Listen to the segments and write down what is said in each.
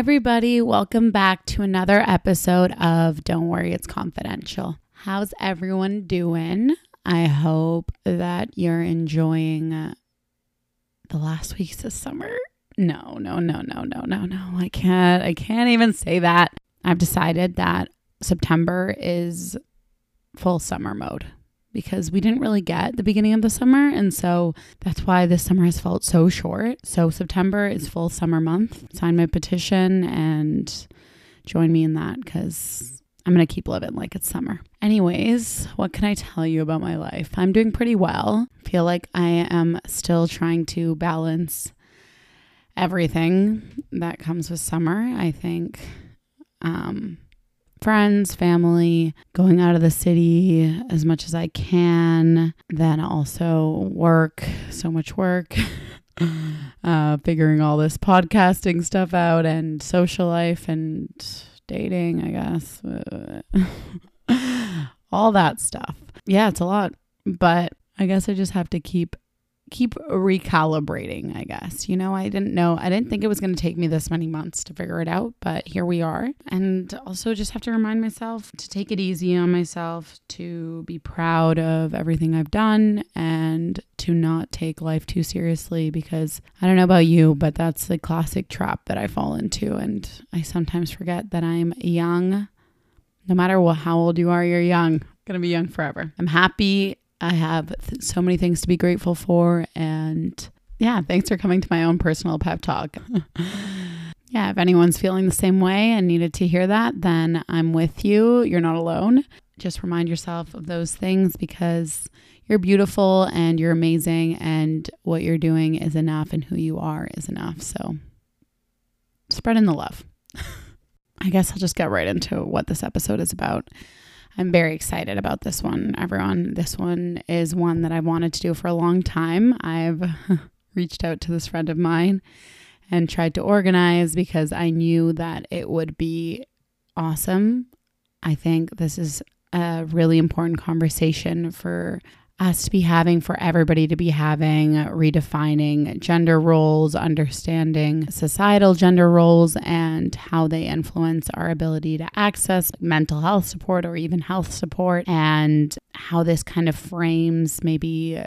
everybody. Welcome back to another episode of Don't Worry, It's Confidential. How's everyone doing? I hope that you're enjoying the last weeks of summer. No, no, no, no, no, no, no. I can't, I can't even say that. I've decided that September is full summer mode because we didn't really get the beginning of the summer. And so that's why this summer has felt so short. So September is full summer month. Sign my petition and join me in that because I'm going to keep living like it's summer. Anyways, what can I tell you about my life? I'm doing pretty well. feel like I am still trying to balance everything that comes with summer. I think um, friends, family, going out of the city as much as I can, then also work, so much work. uh, figuring all this podcasting stuff out and social life and dating, I guess. all that stuff. Yeah, it's a lot, but I guess I just have to keep keep recalibrating, I guess. You know, I didn't know, I didn't think it was going to take me this many months to figure it out, but here we are. And also just have to remind myself to take it easy on myself, to be proud of everything I've done, and to not take life too seriously because I don't know about you, but that's the classic trap that I fall into. And I sometimes forget that I'm young. No matter what, how old you are, you're young. Gonna be young forever. I'm happy I have th- so many things to be grateful for. And yeah, thanks for coming to my own personal pep talk. yeah, if anyone's feeling the same way and needed to hear that, then I'm with you. You're not alone. Just remind yourself of those things because you're beautiful and you're amazing, and what you're doing is enough, and who you are is enough. So, spreading the love. I guess I'll just get right into what this episode is about. I'm very excited about this one, everyone. This one is one that I've wanted to do for a long time. I've reached out to this friend of mine and tried to organize because I knew that it would be awesome. I think this is a really important conversation for us to be having, for everybody to be having, redefining gender roles, understanding societal gender roles, and how they influence our ability to access mental health support or even health support, and how this kind of frames maybe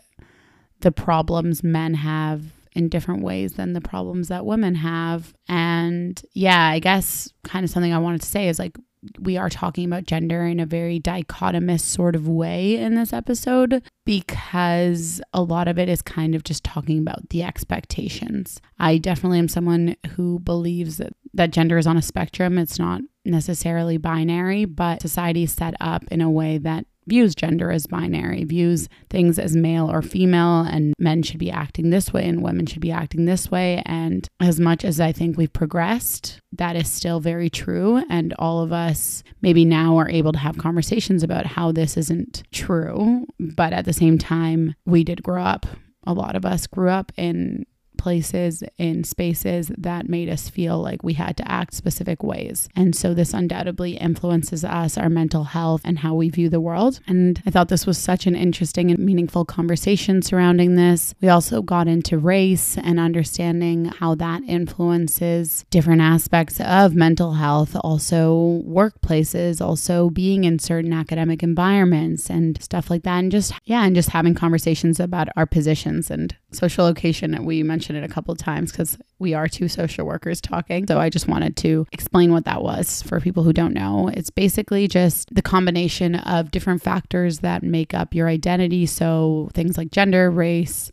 the problems men have in different ways than the problems that women have. And yeah, I guess kind of something I wanted to say is like, we are talking about gender in a very dichotomous sort of way in this episode because a lot of it is kind of just talking about the expectations. I definitely am someone who believes that, that gender is on a spectrum. It's not necessarily binary, but society is set up in a way that views gender as binary, views things as male or female, and men should be acting this way and women should be acting this way. And as much as I think we've progressed, that is still very true. And all of us maybe now are able to have conversations about how this isn't true. But at the same time, we did grow up. A lot of us grew up in places, in spaces that made us feel like we had to act specific ways. And so this undoubtedly influences us, our mental health, and how we view the world. And I thought this was such an interesting and meaningful conversation surrounding this. We also got into race and understanding how that influences different aspects of mental health, also workplaces, also being in certain academic environments and stuff like that. And just, yeah, and just having conversations about our positions and social location. That we mentioned it a couple times because we are two social workers talking. So I just wanted to explain what that was for people who don't know. It's basically just the combination of different factors that make up your identity. So things like gender, race,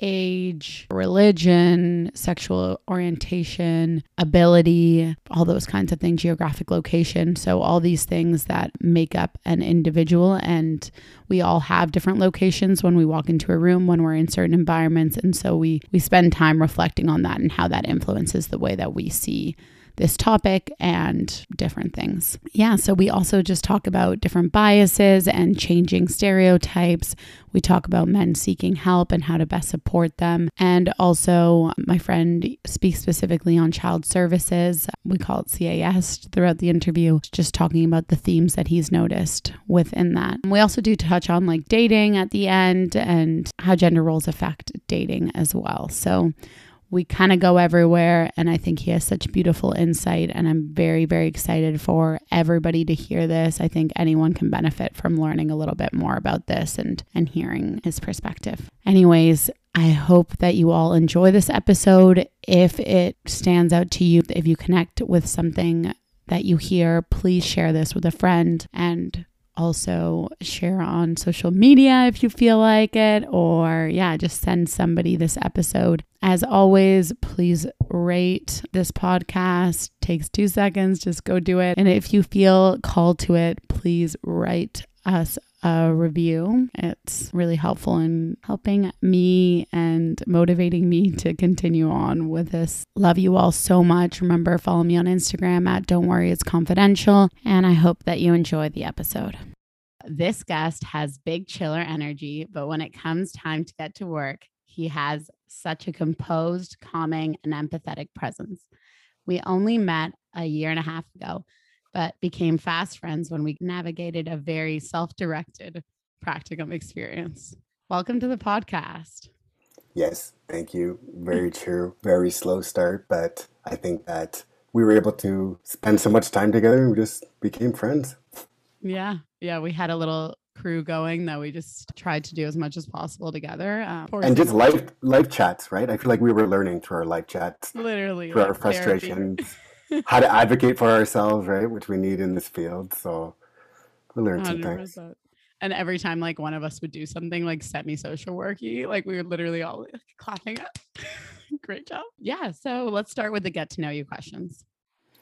age, religion, sexual orientation, ability, all those kinds of things, geographic location. So, all these things that make up an individual. And we all have different locations when we walk into a room, when we're in certain environments. And so, we, we spend time reflecting on that and how that influences the way that we see this topic and different things. Yeah, so we also just talk about different biases and changing stereotypes. We talk about men seeking help and how to best support them. And also, my friend speaks specifically on child services. We call it CAS throughout the interview, just talking about the themes that he's noticed within that. We also do touch on like dating at the end and how gender roles affect dating as well. So, we kind of go everywhere. And I think he has such beautiful insight. And I'm very, very excited for everybody to hear this. I think anyone can benefit from learning a little bit more about this and, and hearing his perspective. Anyways, I hope that you all enjoy this episode. If it stands out to you, if you connect with something that you hear, please share this with a friend and also share on social media if you feel like it, or yeah, just send somebody this episode. As always, please rate this podcast. Takes two seconds, just go do it. And if you feel called to it, please write us a review. It's really helpful in helping me and motivating me to continue on with this. Love you all so much. Remember, follow me on Instagram at Don't Worry It's Confidential. And I hope that you enjoy the episode. This guest has big chiller energy, but when it comes time to get to work, he has such a composed, calming, and empathetic presence. We only met a year and a half ago but became fast friends when we navigated a very self directed practicum experience. Welcome to the podcast. Yes, thank you. Very true. Very slow start, but I think that we were able to spend so much time together and we just became friends. Yeah. Yeah. We had a little crew going that we just tried to do as much as possible together. Um, and just live live chats, right? I feel like we were learning through our live chats. Literally. Through like our frustrations. how to advocate for ourselves, right? Which we need in this field. So we learned some things. And every time like one of us would do something like semi social worky, like we were literally all like, clapping up. Great job. Yeah. So let's start with the get to know you questions.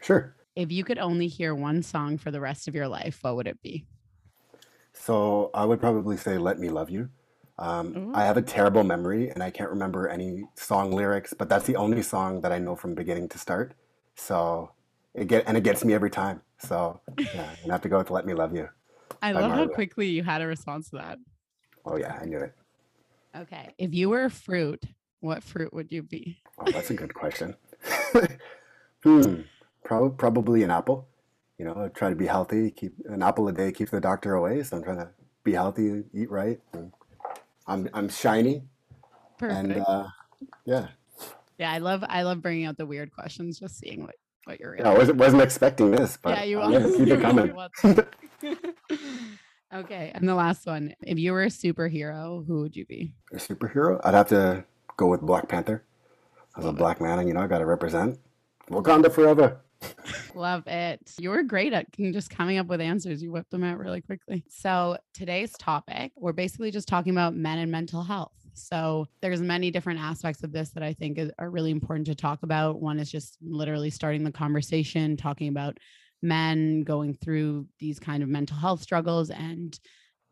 Sure. If you could only hear one song for the rest of your life, what would it be? So I would probably say Let Me Love You. Um, I have a terrible memory and I can't remember any song lyrics, but that's the only song that I know from beginning to start. So it get and it gets me every time. So yeah, you have to go with "Let Me Love You." I love how quickly you had a response to that. Oh yeah, I knew it. Okay, if you were a fruit, what fruit would you be? Oh, that's a good question. hmm, Pro- probably an apple. You know, I try to be healthy. Keep an apple a day keeps the doctor away. So I'm trying to be healthy, eat right. I'm I'm shiny. Perfect. And uh, yeah, yeah, I love I love bringing out the weird questions, just seeing what what you're. Yeah, I wasn't wasn't expecting this, but yeah, you yeah, keep it coming. okay, and the last one: if you were a superhero, who would you be? A superhero? I'd have to go with Black Panther. As a black man, and you know, I got to represent Wakanda forever. Love it. You were great at just coming up with answers. You whipped them out really quickly. So, today's topic, we're basically just talking about men and mental health. So there's many different aspects of this that I think is, are really important to talk about. One is just literally starting the conversation, talking about men going through these kind of mental health struggles and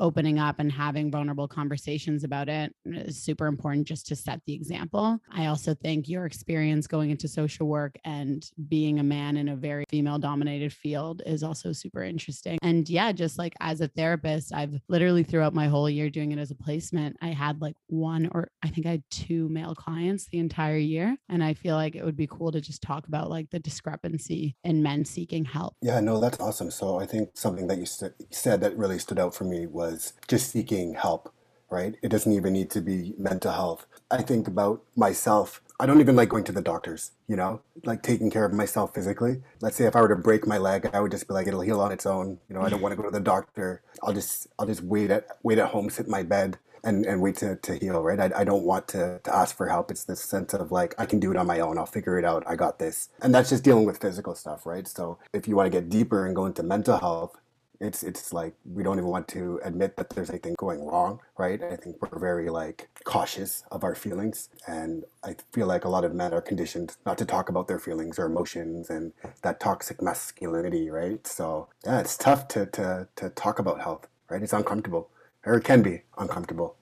opening up and having vulnerable conversations about it uh, is super important just to set the example. I also think your experience going into social work and being a man in a very female dominated field is also super interesting. And yeah, just like as a therapist, I've literally throughout my whole year doing it as a placement, I had like one or I think I had two male clients the entire year. And I feel like it would be cool to just talk about like the discrepancy in men seeking help. Yeah, no, that's awesome. So I think something that you said that really stood out for me was was just seeking help, right? It doesn't even need to be mental health. I think about myself. I don't even like going to the doctors, you know, like taking care of myself physically. Let's say if I were to break my leg, I would just be like, it'll heal on its own. You know, I don't want to go to the doctor. I'll just, I'll just wait at, wait at home, sit in my bed and, and wait to, to heal, right? I, I don't want to, to ask for help. It's this sense of like, I can do it on my own. I'll figure it out. I got this. And that's just dealing with physical stuff, right? So if you want to get deeper and go into mental health, it's it's like we don't even want to admit that there's anything going wrong right? I think we're very like cautious of our feelings and i feel like a lot of men are conditioned not to talk about their feelings or emotions and that toxic masculinity right? So yeah it's tough to to to talk about health right? It's uncomfortable or it can be uncomfortable.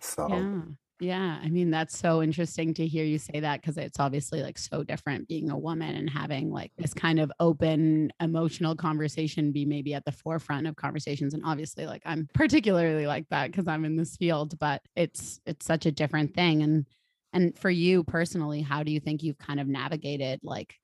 So yeah. Yeah, I mean that's so interesting to hear you say that because it's obviously like so different being a woman and having like this kind of open emotional conversation be maybe at the forefront of conversations and obviously like I'm particularly like that because I'm in this field but it's it's such a different thing and and for you personally how do you think you've kind of navigated like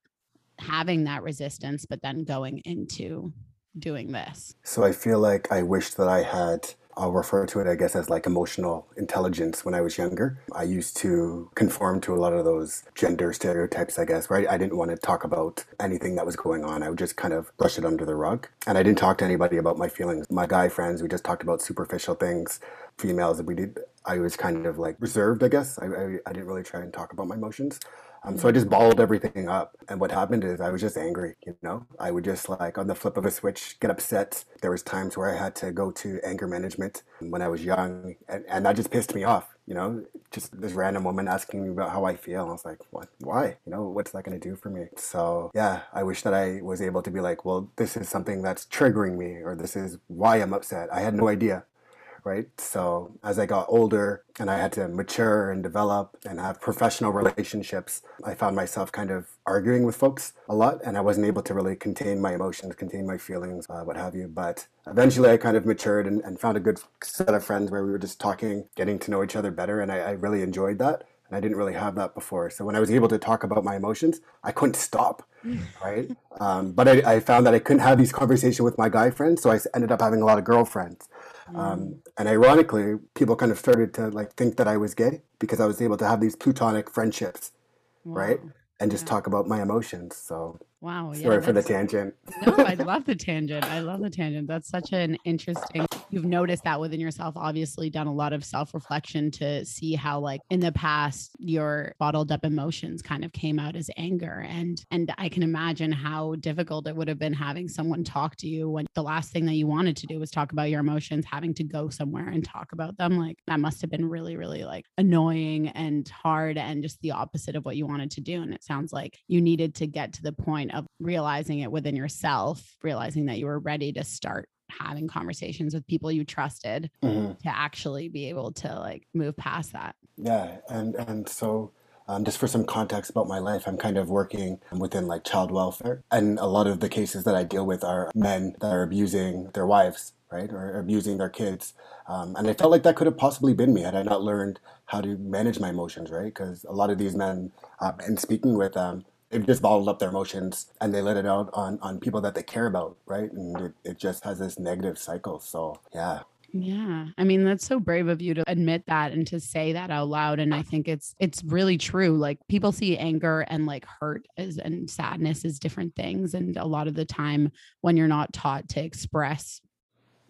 having that resistance but then going into doing this? So I feel like I wish that I had I'll refer to it, I guess, as like emotional intelligence when I was younger. I used to conform to a lot of those gender stereotypes, I guess, right? I didn't want to talk about anything that was going on. I would just kind of brush it under the rug. And I didn't talk to anybody about my feelings. My guy friends, we just talked about superficial things. Females, we did, I was kind of like reserved, I guess. I, I, I didn't really try and talk about my emotions. Um, so I just balled everything up. And what happened is I was just angry, you know? I would just like on the flip of a switch get upset. There was times where I had to go to anger management when I was young and, and that just pissed me off, you know? Just this random woman asking me about how I feel. I was like, what? Why? You know, what's that going to do for me? So yeah, I wish that I was able to be like, well, this is something that's triggering me or this is why I'm upset. I had no idea right? So as I got older and I had to mature and develop and have professional relationships, I found myself kind of arguing with folks a lot and I wasn't able to really contain my emotions, contain my feelings, uh, what have you. But eventually I kind of matured and, and, found a good set of friends where we were just talking, getting to know each other better. And I, I really enjoyed that. And I didn't really have that before. So when I was able to talk about my emotions, I couldn't stop, right? Um, but I, I, found that I couldn't have these conversations with my guy friends, so I ended up having a lot of girlfriends. Um, mm. and ironically, people kind of started to like think that I was gay because I was able to have these platonic friendships, wow. right? And just yeah. talk about my emotions. So Wow. Yeah, Sorry for the tangent. no, I love the tangent. I love the tangent. That's such an interesting. You've noticed that within yourself, obviously done a lot of self-reflection to see how like in the past your bottled up emotions kind of came out as anger. And and I can imagine how difficult it would have been having someone talk to you when the last thing that you wanted to do was talk about your emotions, having to go somewhere and talk about them. Like that must have been really, really like annoying and hard and just the opposite of what you wanted to do. And it sounds like you needed to get to the point point of realizing it within yourself, realizing that you were ready to start having conversations with people you trusted mm-hmm. to actually be able to like move past that. Yeah, and and so um, just for some context about my life, I'm kind of working within like child welfare, and a lot of the cases that I deal with are men that are abusing their wives, right, or abusing their kids, um, and I felt like that could have possibly been me had I not learned how to manage my emotions, right? Because a lot of these men, uh, and speaking with them, they've just bottled up their emotions and they let it out on on people that they care about right and it, it just has this negative cycle so yeah yeah. I mean, that's so brave of you to admit that and to say that out loud. And I think it's it's really true. Like people see anger and like hurt as and sadness as different things. And a lot of the time when you're not taught to express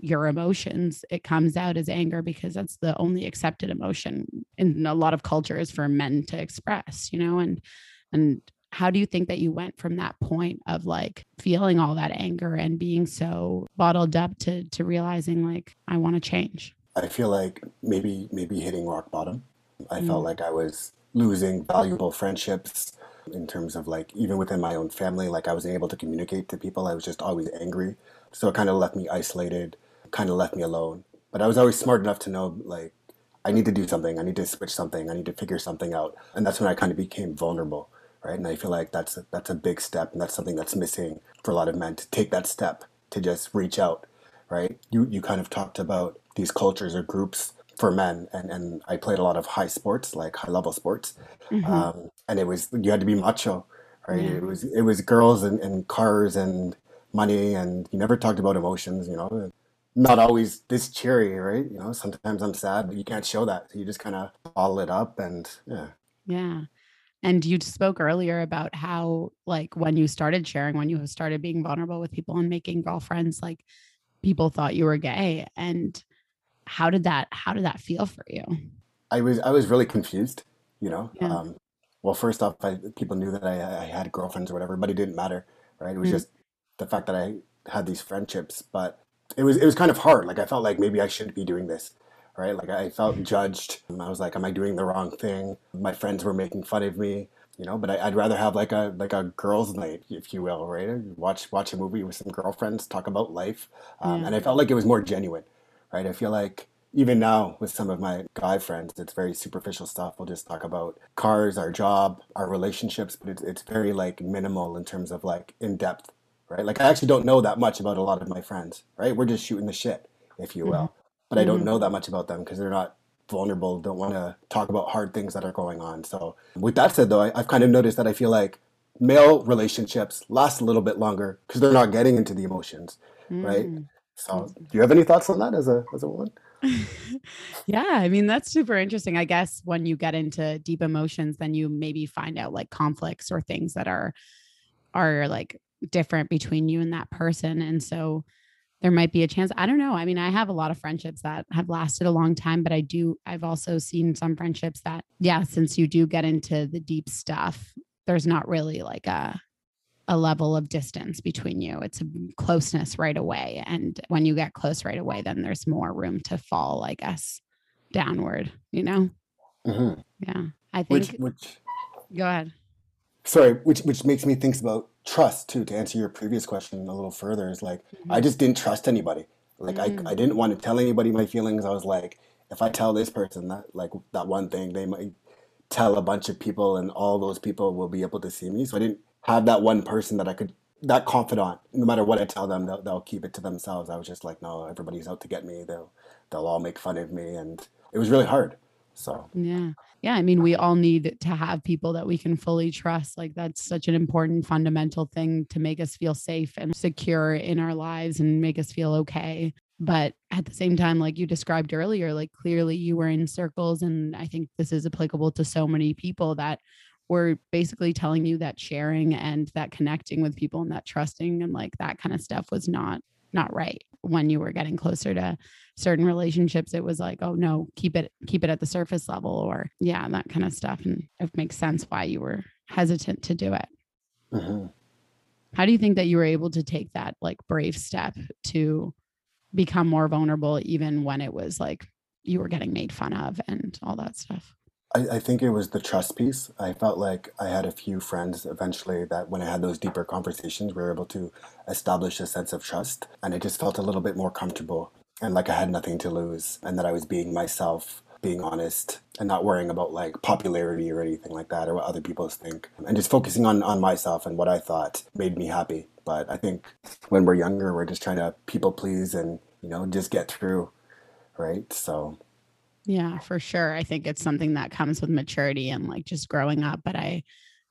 your emotions, it comes out as anger because that's the only accepted emotion in a lot of cultures for men to express, you know, and and how do you think that you went from that point of like feeling all that anger and being so bottled up to to realizing like I want to change? I feel like maybe maybe hitting rock bottom. I mm. felt like I was losing valuable friendships in terms of like even within my own family like I wasn't able to communicate to people. I was just always angry. So it kind of left me isolated, kind of left me alone. But I was always smart enough to know like I need to do something. I need to switch something. I need to figure something out. And that's when I kind of became vulnerable right? And I feel like that's a, that's a big step, and that's something that's missing for a lot of men to take that step to just reach out, right? You you kind of talked about these cultures or groups for men, and and I played a lot of high sports, like high level sports, mm-hmm. um, and it was you had to be macho, right? Yeah. It was it was girls and, and cars and money, and you never talked about emotions, you know. Not always this cheery, right? You know, sometimes I'm sad, but you can't show that. So you just kind of bottle it up, and yeah. Yeah. And you spoke earlier about how, like, when you started sharing, when you started being vulnerable with people and making girlfriends, like, people thought you were gay. And how did that, how did that feel for you? I was, I was really confused, you know. Yeah. Um, well, first off, I, people knew that I, I, had girlfriends or whatever, but it didn't matter, right? It was mm-hmm. just the fact that I had these friendships, but it was, it was kind of hard. Like, I felt like maybe I shouldn't be doing this right? Like I felt judged. I was like, am I doing the wrong thing? My friends were making fun of me, you know. But I, would rather have like a like a girls' night, if you will, right? Watch watch a movie with some girlfriends, talk about life, um, and I felt like it was more genuine, right? I feel like even now with some of my guy friends, it's very superficial stuff. We'll just talk about cars, our job, our relationships, but it's it's very like minimal in terms of like in depth, right? Like I actually don't know that much about a lot of my friends, right? We're just shooting the shit, if you will. Mm-hmm but I don't mm-hmm. know that much about them because they're not vulnerable, don't want to talk about hard things that are going on. So, with that said, though, I, have kind of noticed that I feel like male relationships last a little bit longer because they're not getting into the emotions, mm. right? So, do you have any thoughts on that as a as a woman? yeah, I mean that's super interesting. I guess when you get into deep emotions, then you maybe find out like conflicts or things that are are like different between you and that person. And so there might be a chance. I don't know. I mean, I have a lot of friendships that have lasted a long time, but I do, I've also seen some friendships that, yeah, since you do get into the deep stuff, there's not really like a, a level of distance between you. It's a closeness right away. And when you get close right away, then there's more room to fall, I guess, downward, you know? Mm-hmm. Yeah. I think. Which, which, go ahead. Sorry, which which makes me think about trust too. To answer your previous question a little further, is like mm-hmm. I just didn't trust anybody. Like mm-hmm. I, I didn't want to tell anybody my feelings. I was like, if I tell this person that like that one thing, they might tell a bunch of people, and all those people will be able to see me. So I didn't have that one person that I could that confidant. No matter what I tell them, they'll, they'll keep it to themselves. I was just like, no, everybody's out to get me. They'll they'll all make fun of me, and it was really hard. So yeah, yeah. I mean, we all need to have people that we can fully trust. Like that's such an important fundamental thing to make us feel safe and secure in our lives and make us feel okay. But at the same time, like you described earlier, like clearly you were in circles, and I think this is applicable to so many people that were basically telling you that sharing and that connecting with people and that trusting and like that kind of stuff was not not right when you were getting closer to certain relationships it was like oh no keep it keep it at the surface level or yeah that kind of stuff and it makes sense why you were hesitant to do it mm-hmm. how do you think that you were able to take that like brave step to become more vulnerable even when it was like you were getting made fun of and all that stuff I, I think it was the trust piece. I felt like I had a few friends eventually that when I had those deeper conversations, we were able to establish a sense of trust. And I just felt a little bit more comfortable and like I had nothing to lose and that I was being myself, being honest and not worrying about like popularity or anything like that or what other people think. And just focusing on, on myself and what I thought made me happy. But I think when we're younger, we're just trying to people please and, you know, just get through. Right. So yeah, for sure. I think it's something that comes with maturity and like just growing up. But I,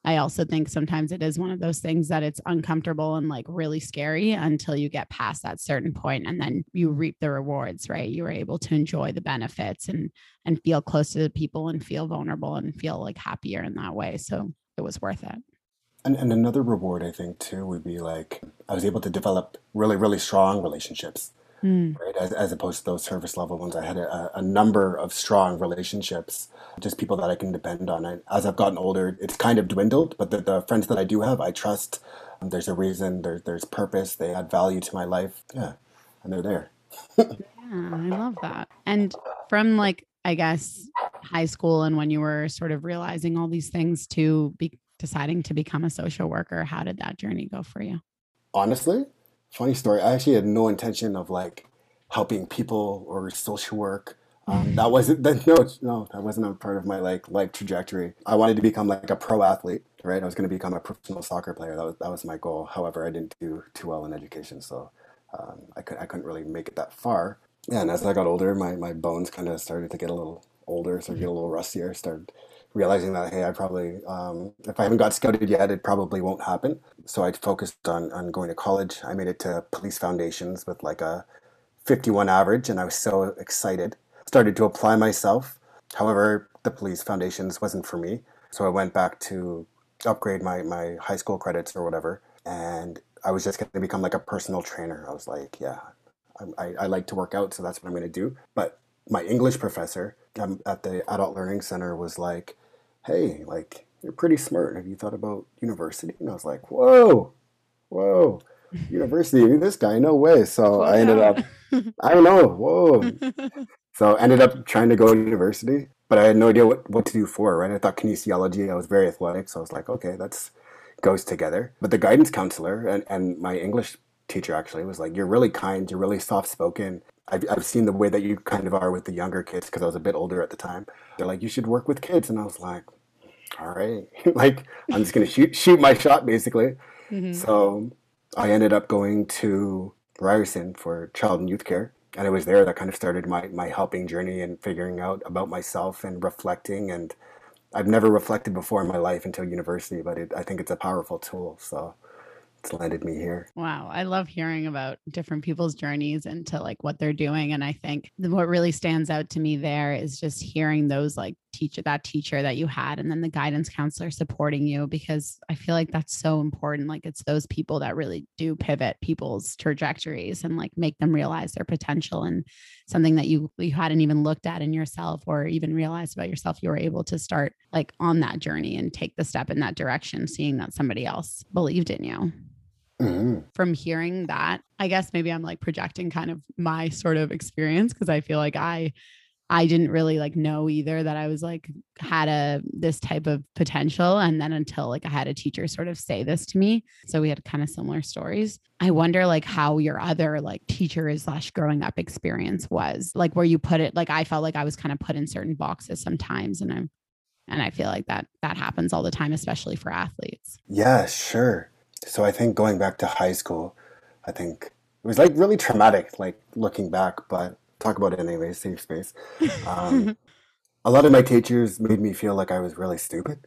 I also think sometimes it is one of those things that it's uncomfortable and like really scary until you get past that certain point and then you reap the rewards, right? You are able to enjoy the benefits and and feel close to the people and feel vulnerable and feel like happier in that way. So it was worth it. And, and another reward I think too would be like I was able to develop really, really strong relationships mm. right? As, as opposed to those service level ones. I had a, a, number of strong relationships, just people that I can depend on. And as I've gotten older, it's kind of dwindled, but the, the friends that I do have, I trust. Um, there's a reason, there, there's purpose, they add value to my life. Yeah, and they're there. yeah, I love that. And from like, I guess, high school and when you were sort of realizing all these things to be deciding to become a social worker, how did that journey go for you? Honestly, funny story. I actually had no intention of like helping people or social work. Um, that wasn't that no no that wasn't a part of my like life trajectory. I wanted to become like a pro athlete, right? I was going to become a professional soccer player. That was that was my goal. However, I didn't do too well in education, so um, I could I couldn't really make it that far. Yeah, and as I got older, my my bones kind of started to get a little older, so get a little rustier. Started realizing that hey, I probably um, if I haven't got scouted yet, it probably won't happen. So I focused on on going to college. I made it to Police Foundations with like a 51 average, and I was so excited. Started to apply myself. However, the Police Foundations wasn't for me, so I went back to upgrade my my high school credits or whatever, and I was just going to become like a personal trainer. I was like, yeah, I, I like to work out, so that's what I'm going to do. But my English professor um, at the Adult Learning Center was like, hey, like, you're pretty smart. Have you thought about university? And I was like, whoa, whoa, university, this guy, no way. So I ended up, I don't know, whoa. so I ended up trying to go to university, but I had no idea what, what to do for, right? I thought kinesiology, I was very athletic. So I was like, okay, that's goes together. But the guidance counselor and, and my English teacher actually was like, you're really kind, you're really soft spoken. I've, I've seen the way that you kind of are with the younger kids because I was a bit older at the time. They're like, you should work with kids. And I was like, all right, like I'm just gonna shoot shoot my shot basically. Mm-hmm. So I ended up going to Ryerson for child and youth care, and it was there that kind of started my my helping journey and figuring out about myself and reflecting. And I've never reflected before in my life until university, but it, I think it's a powerful tool. So landed me here. Wow. I love hearing about different people's journeys into like what they're doing. And I think what really stands out to me there is just hearing those like teacher, that teacher that you had, and then the guidance counselor supporting you, because I feel like that's so important. Like it's those people that really do pivot people's trajectories and like make them realize their potential and something that you you hadn't even looked at in yourself or even realized about yourself. You were able to start like on that journey and take the step in that direction, seeing that somebody else believed in you. Hmm From hearing that, I guess maybe I'm like projecting kind of my sort of experience because I feel like I I didn't really like know either that I was like had a this type of potential and then until like I had a teacher sort of say this to me so we had kind of similar stories. I wonder like how your other like teacher slash growing up experience was like where you put it like I felt like I was kind of put in certain boxes sometimes and I'm and I feel like that that happens all the time especially for athletes. Yeah, sure. So I think going back to high school, I think it was like really traumatic, like looking back, but talk about it anyway, safe space. Um, a lot of my teachers made me feel like I was really stupid,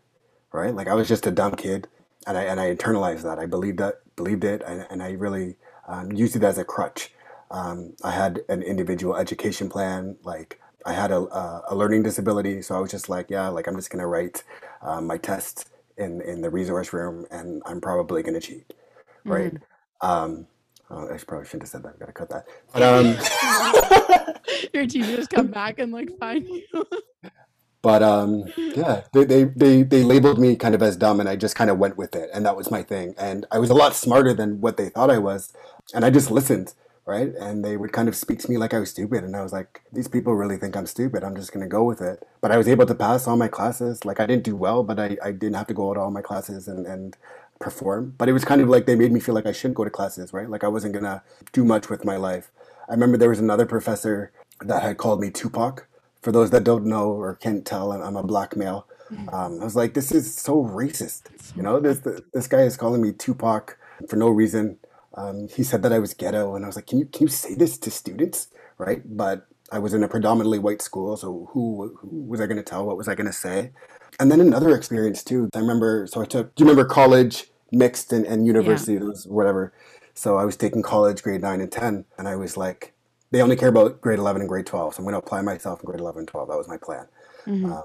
right? Like I was just a dumb kid, and I and I internalized that. I believed that, believed it, and, and I really um, used it as a crutch. Um, I had an individual education plan, like I had a, a, a learning disability, so I was just like, yeah, like I'm just gonna write um, my tests in in the resource room, and I'm probably gonna cheat, right? Mm. Um, oh, I probably shouldn't have said that. I've gotta cut that. But um, Your teachers come back and like find you. But um, yeah, they, they they they labeled me kind of as dumb, and I just kind of went with it, and that was my thing. And I was a lot smarter than what they thought I was, and I just listened, right? And they would kind of speak to me like I was stupid, and I was like, these people really think I'm stupid. I'm just gonna go with it. But I was able to pass all my classes. Like I didn't do well, but I, I didn't have to go to all my classes and and perform. But it was kind of like they made me feel like I shouldn't go to classes, right? Like I wasn't gonna do much with my life. I remember there was another professor that had called me Tupac for those that don't know or can't tell, I'm, I'm a black male. Um, I was like, this is so racist. You know, this this guy is calling me Tupac for no reason. Um, he said that I was ghetto, and I was like, can you can you say this to students, right? But I was in a predominantly white school, so who, who was I going to tell? What was I going to say? And then another experience too. I remember, so I took. Do you remember college mixed and, and Yeah. Those whatever. So I was taking college grade nine and ten, and I was like, they only care about grade 11 and grade 12 so i'm going to apply myself in grade 11 and 12 that was my plan Mhm. uh,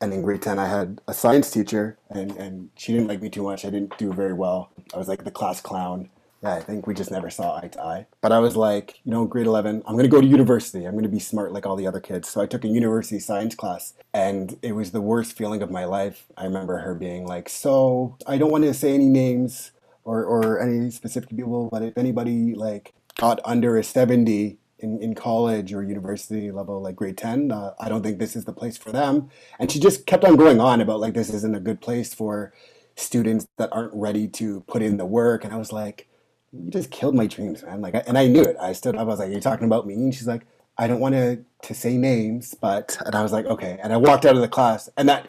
and in grade 10 i had a science teacher and, and she didn't like me too much i didn't do very well i was like the class clown yeah i think we just never saw eye to eye but i was like you know grade 11 i'm going to go to university i'm going to be smart like all the other kids so i took a university science class and it was the worst feeling of my life i remember her being like so i don't want to say any names or, or any specific people but if anybody like got under a 70 in, in college or university level, like grade 10, uh, I don't think this is the place for them. And she just kept on going on about like this isn't a good place for students that aren't ready to put in the work. And I was like, you just killed my dreams, man. Like, and I knew it. I stood up. I was like, "You're talking about me?" And she's like, "I don't want to to say names, but." And I was like, "Okay." And I walked out of the class, and that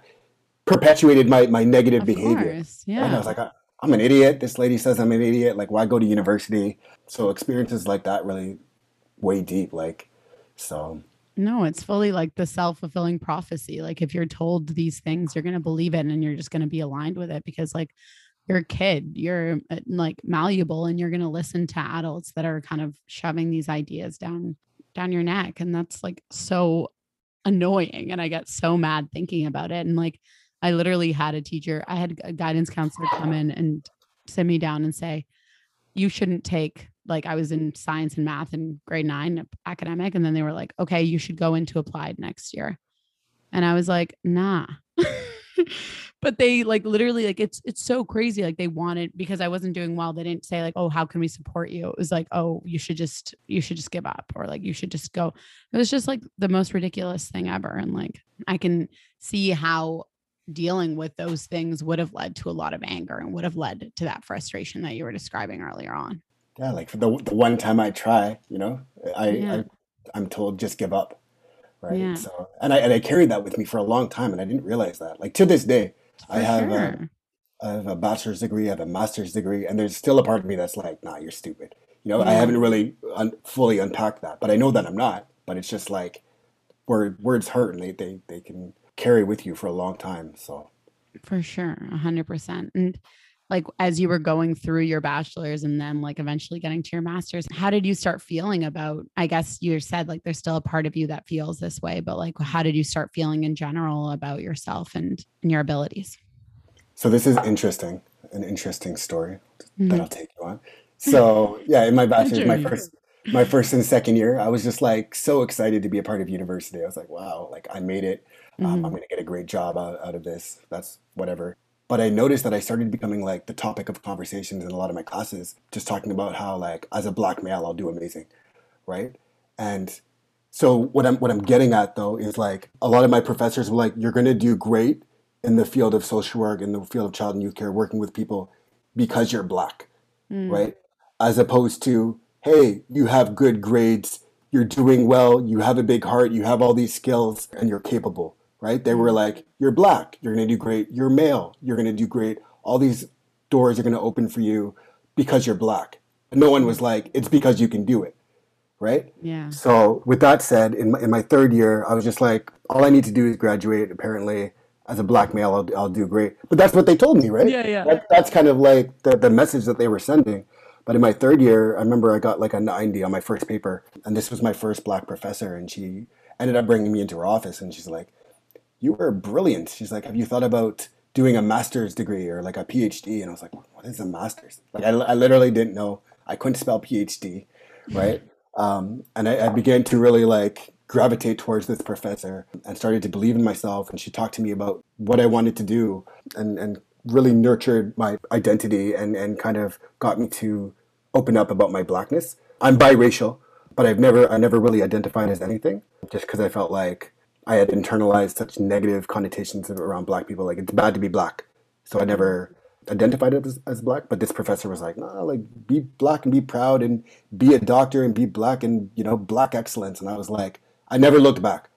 perpetuated my my negative Of behavior. course. Right? And I was like, "I- "I'm an idiot." This lady says I'm an idiot. Like, why go to university? So experiences like that really way deep. Like, so No, it's fully like the self fulfilling prophecy. Like if you're told these things, you're going to believe it and you're just going to be aligned with it because, like, you're a kid, you're uh, like malleable and you're going to listen to adults that are kind of shoving these ideas down down your neck and that's like so annoying and I get so mad thinking about it and like I literally had a teacher, I had a guidance counselor come in and sit me down and say, you shouldn't take like I was in science and math in grade nine academic, and then they were like, okay, you should go into applied next year. And I was like, nah. but they like literally like it's it's so crazy. Like they wanted because I wasn't doing well, they didn't say like, oh, how can we support you? It was like, oh, you should just you should just give up or like you should just go. It was just like the most ridiculous thing ever. And like I can see how dealing with those things would have led to a lot of anger and would have led to that frustration that you were describing earlier on. yeah, like for the the one time I try, you know, I, Yeah. I I'm told just give up, right? Yeah. So and I and I carried that with me for a long time, and I didn't realize that. Like to this day, I have sure. I have a bachelor's degree, I have a master's degree, and there's still a part of me that's like, nah, you're stupid. You know, I haven't really un- fully unpacked that, but I know that I'm not. But it's just like word words hurt, and they they they can carry with you for a long time. So For sure, a hundred percent. And like as you were going through your bachelor's and then like eventually getting to your master's how did you start feeling about i guess you said like there's still a part of you that feels this way but like how did you start feeling in general about yourself and, and your abilities? So this is interesting an interesting story mm-hmm. that i'll take you on. So yeah in my bachelor's my first my first and second year i was just like so excited to be a part of university. I was like wow like i made it. Um, mm-hmm. i'm going to get a great job out, out of this. That's whatever but I noticed that I started becoming like the topic of conversations in a lot of my classes, just talking about how like as a black male I'll do amazing, right? And so what I'm what I'm getting at though is like a lot of my professors were like, you're gonna do great in the field of social work, in the field of child and youth care, working with people because you're black, mm. right? As opposed to, hey, you have good grades, you're doing well, you have a big heart, you have all these skills, and you're capable right? They were mm-hmm. like, you're black, you're going to do great. You're male, you're going to do great. All these doors are going to open for you because you're black. And no one was like, it's because you can do it, right? Yeah. So with that said, in my, in my third year, I was just like, all I need to do is graduate. Apparently, as a black male, I'll, I'll do great. But that's what they told me, right? Yeah, yeah. That, that's kind of like the, the message that they were sending. But in my third year, I remember I got like a 90 on my first paper. And this was my first black professor. And she ended up bringing me into her office. And she's like, you were brilliant. She's like, have you thought about doing a master's degree or like a PhD? And I was like, what is a master's? Like, I, I literally didn't know. I couldn't spell PhD, right? Um, and I, I began to really like gravitate towards this professor and started to believe in myself. And she talked to me about what I wanted to do and, and really nurtured my identity and, and kind of got me to open up about my blackness. I'm biracial, but I've never I never really identified as anything just because I felt like I had internalized such negative connotations around black people. Like it's bad to be black, so I never identified as, as black. But this professor was like, "No, like be black and be proud and be a doctor and be black and you know black excellence." And I was like, I never looked back.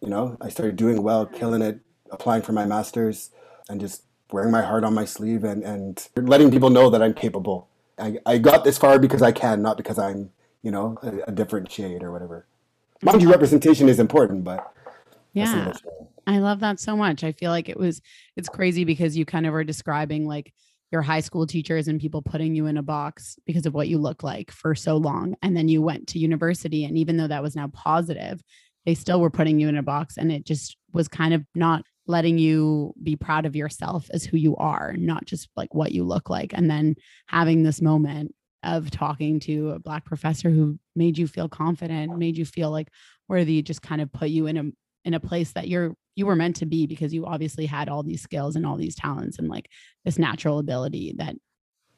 You know, I started doing well, killing it, applying for my masters, and just wearing my heart on my sleeve and and letting people know that I'm capable. I, I got this far because I can, not because I'm you know a, a different shade or whatever. Mind you, representation is important, but yeah. I love that so much. I feel like it was it's crazy because you kind of are describing like your high school teachers and people putting you in a box because of what you look like for so long and then you went to university and even though that was now positive, they still were putting you in a box and it just was kind of not letting you be proud of yourself as who you are, not just like what you look like and then having this moment of talking to a black professor who made you feel confident, made you feel like worthy, just kind of put you in a in a place that you're you were meant to be because you obviously had all these skills and all these talents and like this natural ability that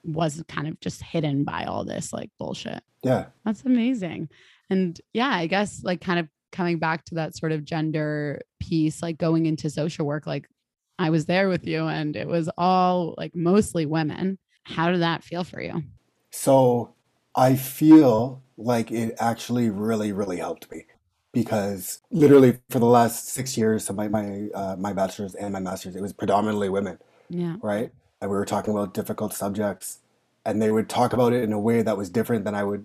was kind of just hidden by all this like bullshit. Yeah. That's amazing. And yeah, I guess like kind of coming back to that sort of gender piece, like going into social work, like I was there with you and it was all like mostly women. How did that feel for you? So I feel like it actually really, really helped me because literally for the last six years of my my uh, my bachelor's and my master's, it was predominantly women. Yeah. Right. And we were talking about difficult subjects, and they would talk about it in a way that was different than I would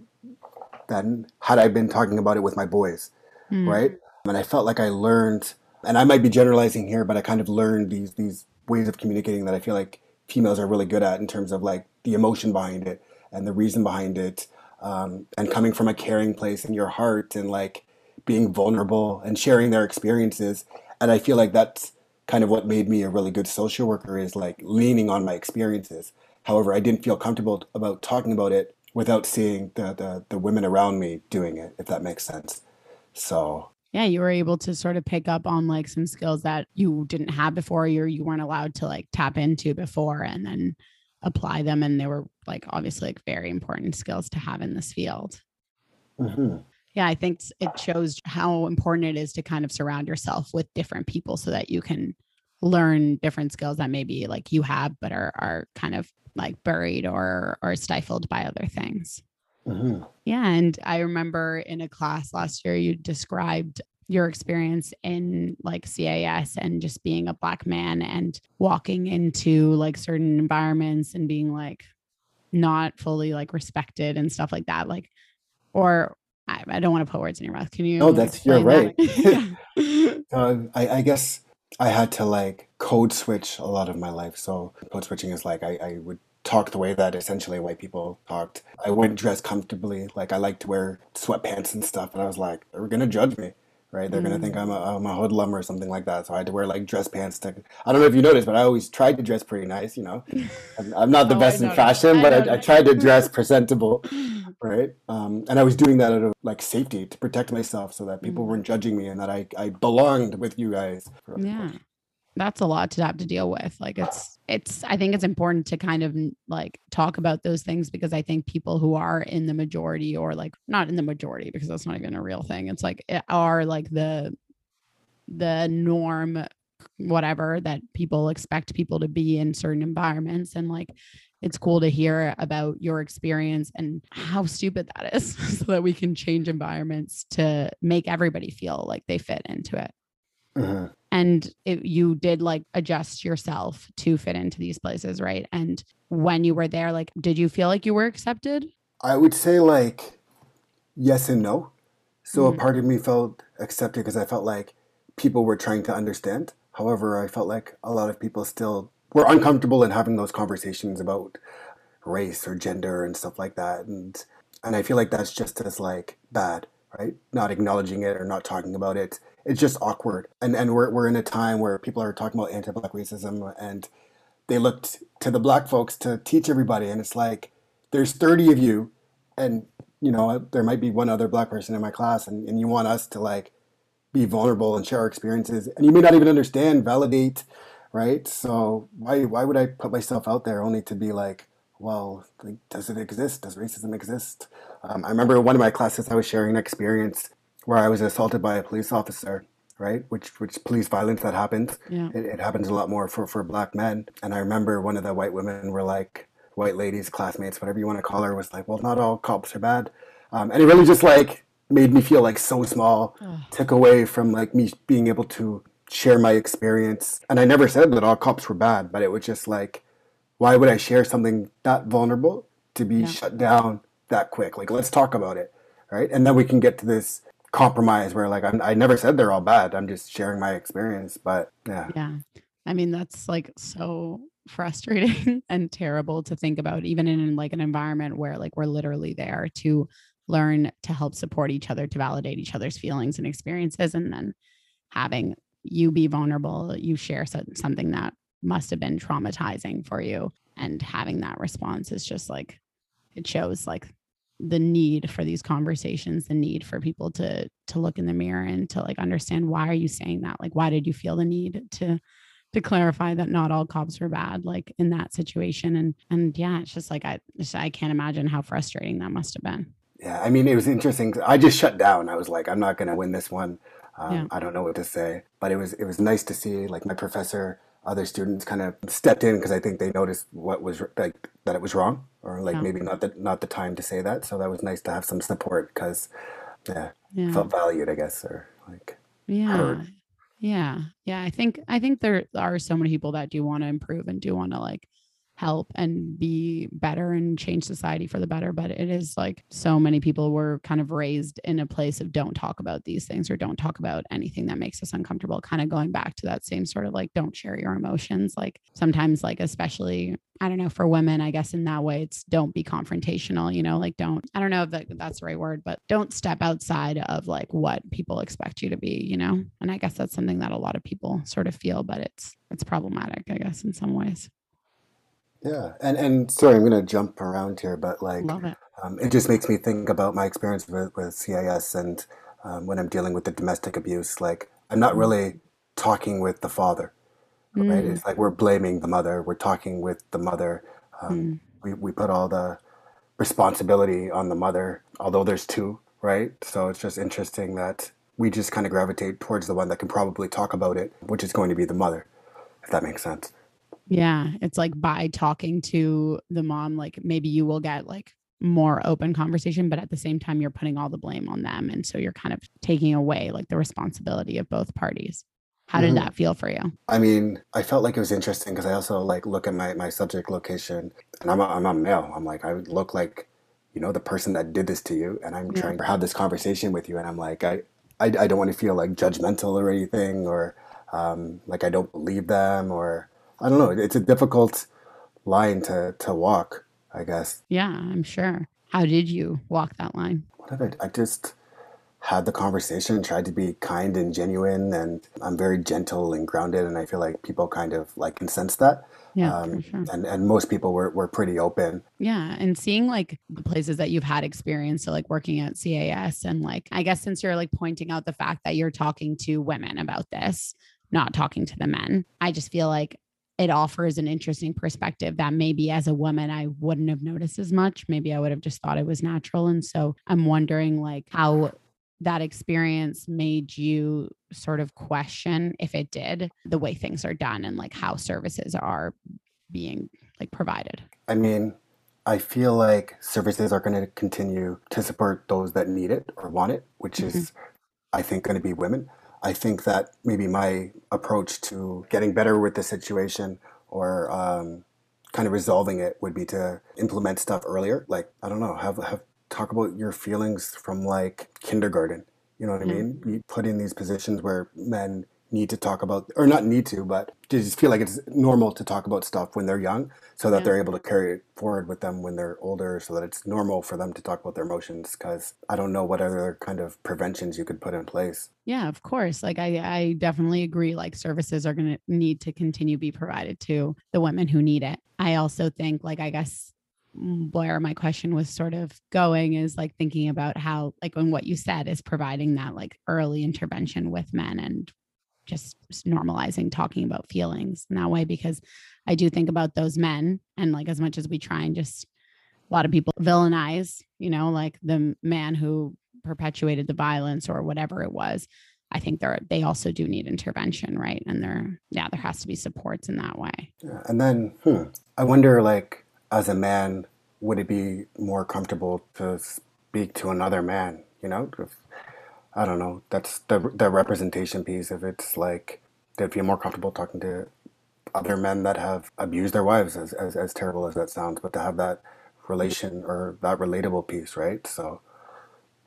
than had I been talking about it with my boys. Mm. Right. And I felt like I learned, and I might be generalizing here, but I kind of learned these these ways of communicating that I feel like females are really good at in terms of like the emotion behind it and the reason behind it, um, and coming from a caring place in your heart and like being vulnerable and sharing their experiences. And I feel like that's kind of what made me a really good social worker is like leaning on my experiences. However, I didn't feel comfortable about talking about it without seeing the, the, the women around me doing it, if that makes sense. So yeah, you were able to sort of pick up on like some skills that you didn't have before or you weren't allowed to like tap into before and then apply them. And they were like obviously like very important skills to have in this field. Mm-hmm yeah, I think it shows how important it is to kind of surround yourself with different people so that you can learn different skills that maybe like you have, but are, are kind of like buried or, or stifled by other things. Mm-hmm. Yeah. And I remember in a class last year, you described your experience in like CAS and just being a black man and walking into like certain environments and being like not fully like respected and stuff like that. Like, or I, I, don't want to put words in your mouth. Can you? Oh, that's you're right. uh, I, I, guess I had to like code switch a lot of my life. So code switching is like I, I would talk the way that essentially white people talked. I wouldn't dress comfortably. Like I like to wear sweatpants and stuff. And I was like, they're gonna judge me, right? They're gonna think I'm a, I'm a hoodlum or something like that. So I had to wear like dress pants. To I don't know if you noticed, but I always tried to dress pretty nice. You know, I'm, I'm not the Oh, best in fashion, I but I, I tried to dress presentable, right? Um, and I was doing that out of like safety to protect myself, so that people Mm. weren't judging me and that I I belonged with you guys. Yeah. That's a lot to have to deal with. Like it's it's I think it's important to kind of like talk about those things because I think people who are in the majority or like not in the majority because that's not even a real thing. It's like it are like the the norm whatever that people expect people to be in certain environments and like it's cool to hear about your experience and how stupid that is so that we can change environments to make everybody feel like they fit into it Mhm. and it, you did like adjust yourself to fit into these places right and when you were there like did you feel like you were accepted I would say like yes and no. So Mhm. a part of me felt accepted because I felt like people were trying to understand. However, I felt like a lot of people still were uncomfortable in having those conversations about race or gender and stuff like that. And and I feel like that's just as like bad, right? Not acknowledging it or not talking about it. It's just awkward. And and we're we're in a time where people are talking about anti-black racism and they looked to the black folks to teach everybody and it's like there's 30 of you and you know there might be one other black person in my class and, and you want us to like be vulnerable and share our experiences and you may not even understand validate right? So why why would i put myself out there only to be like well like, does it exist? Does racism exist? Um, i remember one of my classes i was sharing an experience where i was assaulted by a police officer right which which police violence that happens yeah it, it happens a lot more for, for black men. And I remember one of the white women were like, white ladies, classmates, whatever you want to call her, was like, well, not all cops are bad. Um, and it really just like made me feel like so small, took away from like me being able to share my experience. And I never said that all cops were bad, but it was just like, why would I share something that vulnerable to be Yeah. shut down that quick? Like, let's talk about it. Right. And then we can get to this compromise where like I'm, I never said they're all bad. I'm just sharing my experience. But yeah. Yeah. I mean, that's like so frustrating and terrible to think about, even in like an environment where like we're literally there to learn to help support each other, to validate each other's feelings and experiences. And then having you be vulnerable, you share something that must have been traumatizing for you. And having that response is just like, it shows like the need for these conversations the need for people to to look in the mirror and to like understand why are you saying that like why did you feel the need to to clarify that not all cops were bad like in that situation and and yeah it's just like i just, i can't imagine how frustrating that must have been Yeah, I mean, it was interesting. I just shut down. I was like, I'm not going to win this one. Um, Yeah. I don't know what to say. But it was it was nice to see like my professor, other students kind of stepped in because I think they noticed what was like that it was wrong or like Yeah. maybe not the not the time to say that. So that was nice to have some support because yeah, yeah felt valued, I guess, or like yeah heard. yeah yeah i think i think there are so many people that do want to improve and do want to like help and be better and change society for the better but it is like so many people were kind of raised in a place of don't talk about these things or don't talk about anything that makes us uncomfortable kind of going back to that same sort of like don't share your emotions like sometimes like especially i don't know for women i guess in that way it's don't be confrontational you know like don't i don't know if that, that's the right word but don't step outside of like what people expect you to be you know? And i guess that's something that a lot of people sort of feel but it's it's problematic i guess in some ways yeah. And and sorry, I'm gonna jump around here, but like it Um, it just makes me think about my experience with, with CAS and um, when I'm dealing with the domestic abuse. Like, I'm not really talking with the father, right? Mm, It's like we're blaming the mother, we're talking with the mother. Um, mm, we, we put all the responsibility on the mother, although there's two, right? So it's just interesting that we just kind of gravitate towards the one that can probably talk about it, which is going to be the mother, if that makes sense. Yeah it's like by talking to the mom like maybe you will get like more open conversation but at the same time you're putting all the blame on them and so you're kind of taking away like the responsibility of both parties how did Mhm. that feel for you I mean, I felt like it was interesting because I also like look at my, my subject location and I'm a, I'm a male. I'm like, I would look like, you know, the person that did this to you. And I'm Yeah. trying to have this conversation with you. And I'm like, I, I, I don't want to feel like judgmental or anything or um, like I don't believe them or I don't know. It's a difficult line to to walk, I guess. Yeah, I'm sure. How did you walk that line? What did I, I just had the conversation, tried to be kind and genuine, and I'm very gentle and grounded, and I feel like people kind of like can sense that. Yeah, Um, for sure. and and most people were were pretty open. Yeah, and seeing like the places that you've had experience, so like working at CAS, and like I guess since you're like pointing out the fact that you're talking to women about this, not talking to the men, I just feel like it offers an interesting perspective that maybe as a woman I wouldn't have noticed as much. Maybe I would have just thought it was natural, and so I'm wondering like how that experience made you sort of question if it did the way things are done and like how services are being like provided. I mean, I feel like services are going to continue to support those that need it or want it, which mm-hmm. is, I think, going to be women. I think that maybe my approach to getting better with the situation or um, kind of resolving it would be to implement stuff earlier. Like, I don't know, have, have talk about your feelings from like kindergarten. You know what I mean? You put in these positions where men need to talk about, or not need to, but just feel like it's normal to talk about stuff when they're young so that Yeah. they're able to carry it forward with them when they're older so that it's normal for them to talk about their emotions because i don't know what other kind of preventions you could put in place Yeah, of course. Like I I definitely agree like services are going to need to continue be provided to the women who need it. I also think like I guess mm, where my question was sort of going is like thinking about how like when what you said is providing that like early intervention with men and just normalizing talking about feelings in that way because I do think about those men and like as much as we try and just a lot of people villainize, you know, like the man who perpetuated the violence or whatever it was. I think they're they also do need intervention, right? And there, yeah, there has to be supports in that way. Yeah, and then hmm, i wonder like as a man would it be more comfortable to speak to another man you know if, i don't know that's the, the representation piece if it's like they'd feel more comfortable talking to other men that have abused their wives as, as, as terrible as that sounds but to have that relation or that relatable piece right so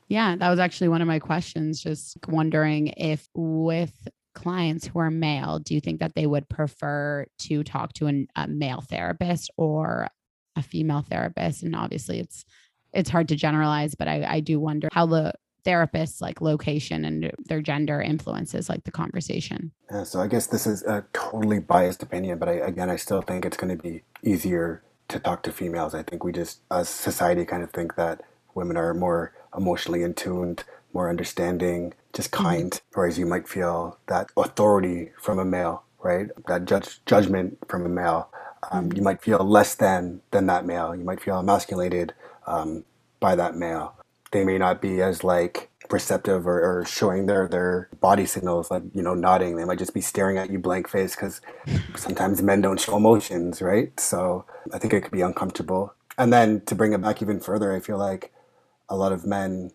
Yeah, that was actually one of my questions. Just wondering if with clients who are male, do you think that they would prefer to talk to an, a male therapist or a female therapist? And obviously, it's it's hard to generalize, but I, I do wonder how the therapist's like location and their gender influences like the conversation. Yeah, so I guess this is a totally biased opinion, but I, again, I still think it's going to be easier to talk to females. I think we just, as society, kind of think that women are more emotionally in tuned, more understanding, just kind, whereas you might feel that authority from a male, right? That judge judgment from a male. Um, you might feel less than than that male. You might feel emasculated um, by that male. They may not be as like perceptive or, or showing their their body signals, like you know, nodding. They might just be staring at you blank face because sometimes men don't show emotions, right? So I think it could be uncomfortable. And then to bring it back even further, I feel like a lot of men,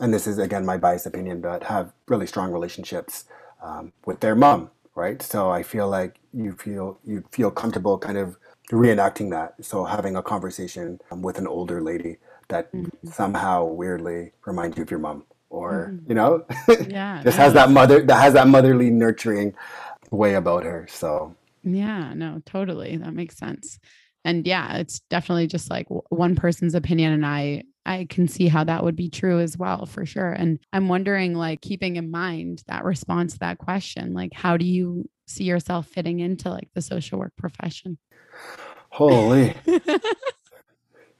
and this is again my biased opinion, but have really strong relationships um, with their mom, right? So I feel like you feel you feel comfortable kind of reenacting that. So having a conversation um, with an older lady that mm-hmm. somehow weirdly reminds you of your mom, or mm-hmm. you know, Yeah. just has that mother that has that motherly nurturing way about her. So Yeah, no, totally. That makes sense. And yeah, it's definitely just like one person's opinion and I I can see how that would be true as well for sure. And I'm wondering like keeping in mind that response to that question, like how do you see yourself fitting into like the social work profession? holy.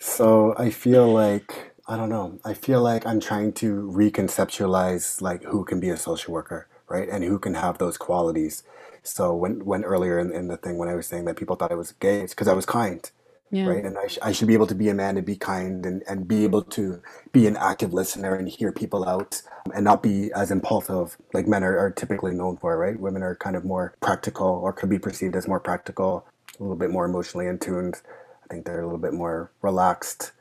So I feel like I don't know. I feel like I'm trying to reconceptualize like who can be a social worker, right? And who can have those qualities. So when when earlier in, in the thing when I was saying that people thought I was gay, it's because I was kind, Yeah. right? And I, sh- I should be able to be a man and be kind and, and be able to be an active listener and hear people out and not be as impulsive like men are, are typically known for, right? Women are kind of more practical or could be perceived as more practical, a little bit more emotionally in tuned. Think they're a little bit more relaxed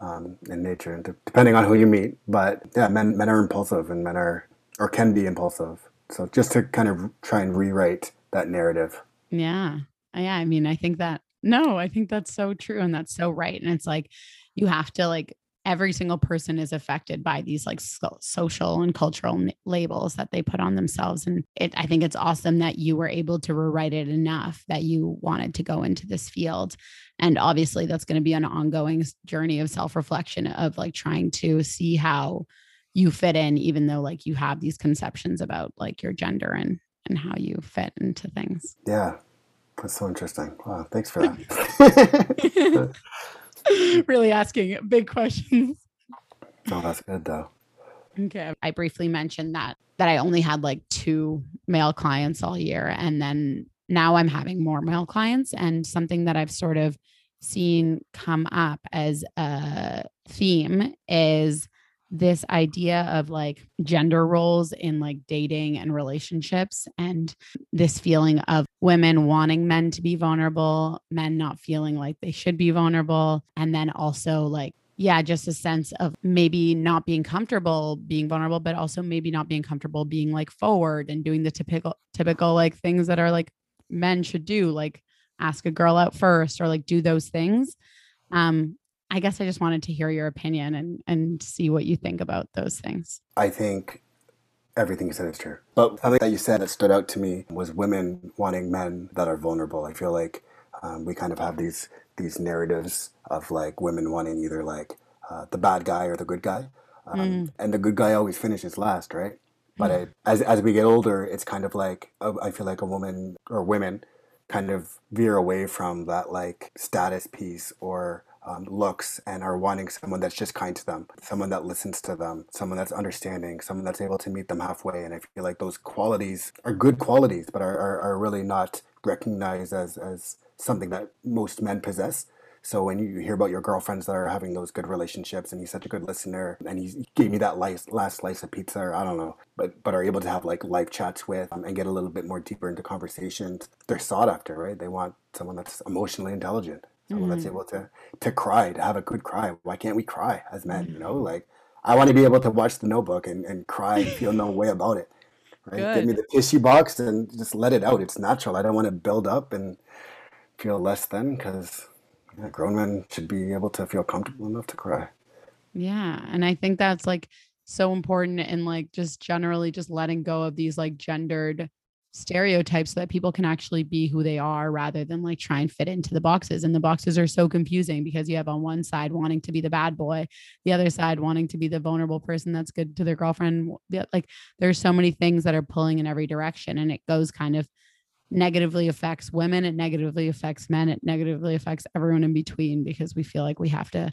um, in nature, and depending on who you meet. But yeah, men men are impulsive and men are or can be impulsive. So just to kind of try and rewrite that narrative. Yeah. Yeah. I mean, I think that, no, I think that's so true. And that's so right. And it's like, you have to like every single person is affected by these like so- social and cultural n- labels that they put on themselves. And it i think it's awesome that you were able to rewrite it enough that you wanted to go into this field. And obviously that's going to be an ongoing journey of self-reflection of like trying to see how you fit in even though like you have these conceptions about like your gender and and how you fit into things. Yeah. That's so interesting. Wow. Thanks for that really asking big questions. Oh, that's good though. Okay. I briefly mentioned that that I only had like two male clients all year and then now I'm having more male clients and something that I've sort of seen come up as a theme is this idea of like gender roles in like dating and relationships and this feeling of women wanting men to be vulnerable, men not feeling like they should be vulnerable, and then also like yeah, just a sense of maybe not being comfortable being vulnerable, but also maybe not being comfortable being like forward and doing the typical typical like things that are like men should do, like ask a girl out first or like do those things. Um, I guess I just wanted to hear your opinion and and see what you think about those things. I think everything you said is true. But something that you said that stood out to me was women wanting men that are vulnerable. I feel like um, we kind of have these these narratives of like women wanting either like uh, the bad guy or the good guy, um, mm. and the good guy always finishes last, right? But mm. I, as as we get older, it's kind of like uh, I feel like a woman or women kind of veer away from that like status piece or um, looks and are wanting someone that's just kind to them, someone that listens to them, someone that's understanding, someone that's able to meet them halfway. And I feel like those qualities are good qualities, but are, are, are really not recognized as, as something that most men possess. So when you hear about your girlfriends that are having those good relationships, and he's such a good listener, and he gave me that last, slice of pizza, or I don't know, but but are able to have like live chats with um, and get a little bit more deeper into conversations. They're sought after, right? They want someone that's emotionally intelligent, someone mm-hmm. that's able to to cry, to have a good cry. Why can't we cry as men? Mm-hmm. You know, like I want to be able to watch The Notebook and, and cry and feel no way about it. Right? Good. Give me the tissue box and just let it out. It's natural. I don't want to build up and feel less than because yeah, grown men should be able to feel comfortable enough to cry. Yeah, and I think that's like so important and like just generally just letting go of these like gendered stereotypes so that people can actually be who they are rather than like try and fit into the boxes. And the boxes are so confusing because you have on one side wanting to be the bad boy, the other side wanting to be the vulnerable person that's good to their girlfriend. Like there's so many things that are pulling in every direction and it goes kind of negatively affects women, it negatively affects men, it negatively affects everyone in between because we feel like we have to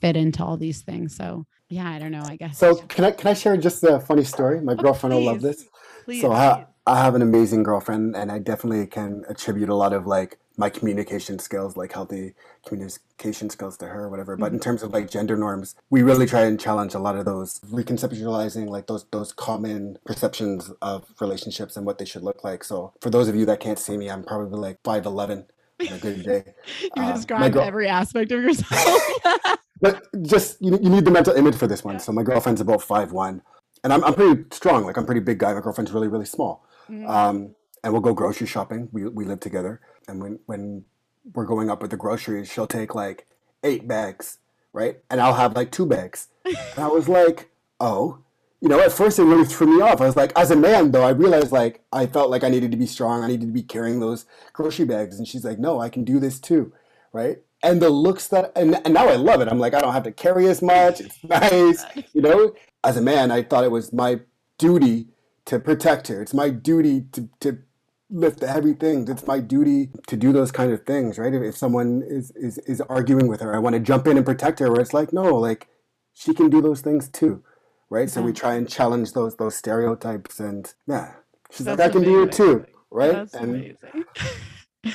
fit into all these things. So yeah, I don't know. I guess. So can I can I share just a funny story? My oh, girlfriend will love this. Please, so I, I have an amazing girlfriend, and I definitely can attribute a lot of like my communication skills, like healthy communication skills to her, or whatever. But in mm-hmm. terms of like gender norms, we really try and challenge a lot of those, reconceptualizing like those those common perceptions of relationships and what they should look like. So for those of you that can't see me, I'm probably like five eleven on a good day. you uh, describe girl- every aspect of yourself. but just you, you need the mental image for this one. So my girlfriend's about five one, and I'm I'm pretty strong. Like I'm pretty big guy. My girlfriend's really really small. Mm-hmm. Um, and we'll go grocery shopping. We, we live together. And when, when we're going up with the groceries, she'll take like eight bags, right? And I'll have like two bags. and I was like, oh, you know, at first it really threw me off. I was like, as a man though, I realized like I felt like I needed to be strong. I needed to be carrying those grocery bags. And she's like, no, I can do this too, right? And the looks that, and, and now I love it. I'm like, I don't have to carry as much. It's nice, you know. As a man, I thought it was my duty to protect her. It's my duty to, to lift the heavy things. It's my duty to do those kind of things, right? If, if someone is, is, is arguing with her, I want to jump in and protect her where it's like, no, like she can do those things too. Right. So we mm-hmm. try and challenge those, those stereotypes and yeah, she's that's like, I can amazing. do it too. Right. That's and, amazing.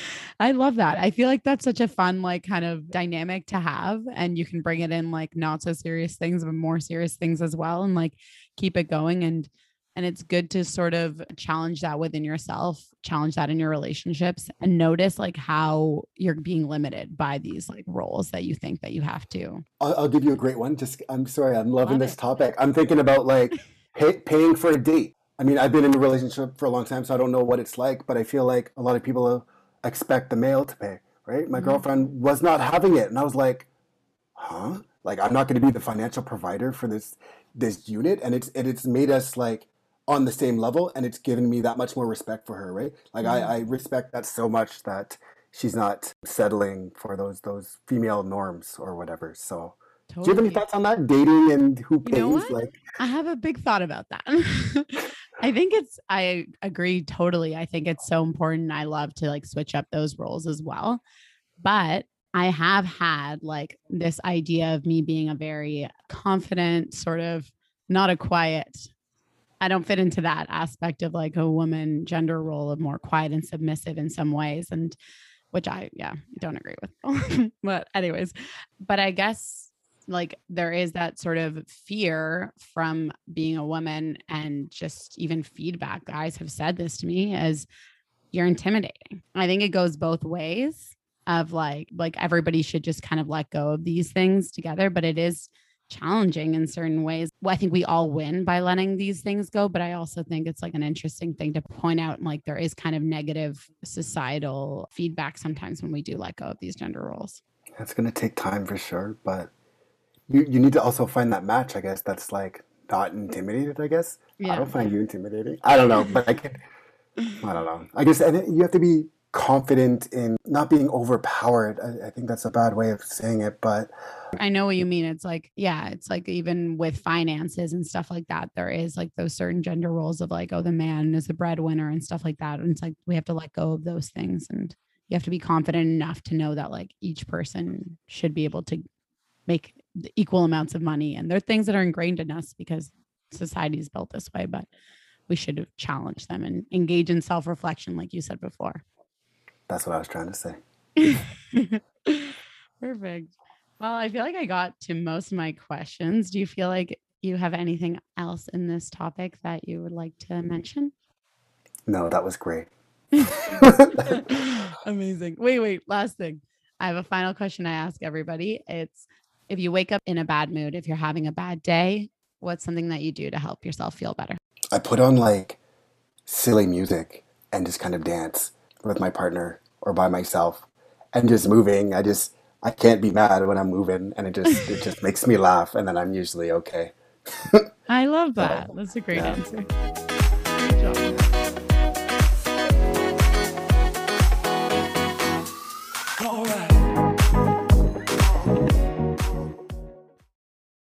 I love that. I feel like that's such a fun, like, kind of dynamic to have. And you can bring it in, like, not so serious things, but more serious things as well, and like keep it going. And and it's good to sort of challenge that within yourself, challenge that in your relationships and notice like how you're being limited by these like roles that you think that you have to. I'll, I'll give you a great one. Just, I'm sorry, I'm loving Love this it. topic. I'm thinking about like pay, paying for a date. I mean, I've been in a relationship for a long time, so I don't know what it's like, but I feel like a lot of people expect the male to pay, right? My mm-hmm. girlfriend was not having it. And I was like, huh? Like I'm not going to be the financial provider for this this unit, and it's and it's made us like on the same level, and it's given me that much more respect for her, right? Like I, Mm. I respect that so much that she's not settling for those those female norms or whatever. So, do you have any thoughts on that dating and who You know pays? what? Like, I have a big thought about that. I think it's I agree totally. I think it's so important. I love to like switch up those roles as well. But I have had like this idea of me being a very confident, sort of not a quiet. I don't fit into that aspect of like a woman gender role of more quiet and submissive in some ways. And which I, yeah, don't agree with. but, anyways, but I guess like there is that sort of fear from being a woman and just even feedback. Guys have said this to me as you're intimidating. I think it goes both ways of like like everybody should just kind of let go of these things together, but it is challenging in certain ways. Well, I think we all win by letting these things go, but I also think it's like an interesting thing to point out. Like there is kind of negative societal feedback sometimes when we do let go of these gender roles. it's going to take time for sure, but you you need to also find that match. I guess that's like not intimidated. I guess Yeah. I don't find you intimidating. I don't know, but I can. I don't know. I guess and you have to be confident in not being overpowered. I, I think that's a bad way of saying it, but I know what you mean. It's like, yeah, it's like even with finances and stuff like that, there is like those certain gender roles of like, oh, the man is the breadwinner and stuff like that. And it's like we have to let go of those things. And you have to be confident enough to know that like each person should be able to make equal amounts of money. And there are things that are ingrained in us because society is built this way, but we should challenge them and engage in self reflection, like you said before. That's what I was trying to say. Perfect. Well, I feel like I got to most of my questions. Do you feel like you have anything else in this topic that you would like to mention? No, that was great. Amazing. Wait, wait, last thing. I have a final question I ask everybody. It's if you wake up in a bad mood, if you're having a bad day, what's something that you do to help yourself feel better? I put on like silly music and just kind of dance with my partner or by myself and just moving. I just I can't be mad when I'm moving and it just it just makes me laugh and then I'm usually okay. I love that. That's a great yeah. answer.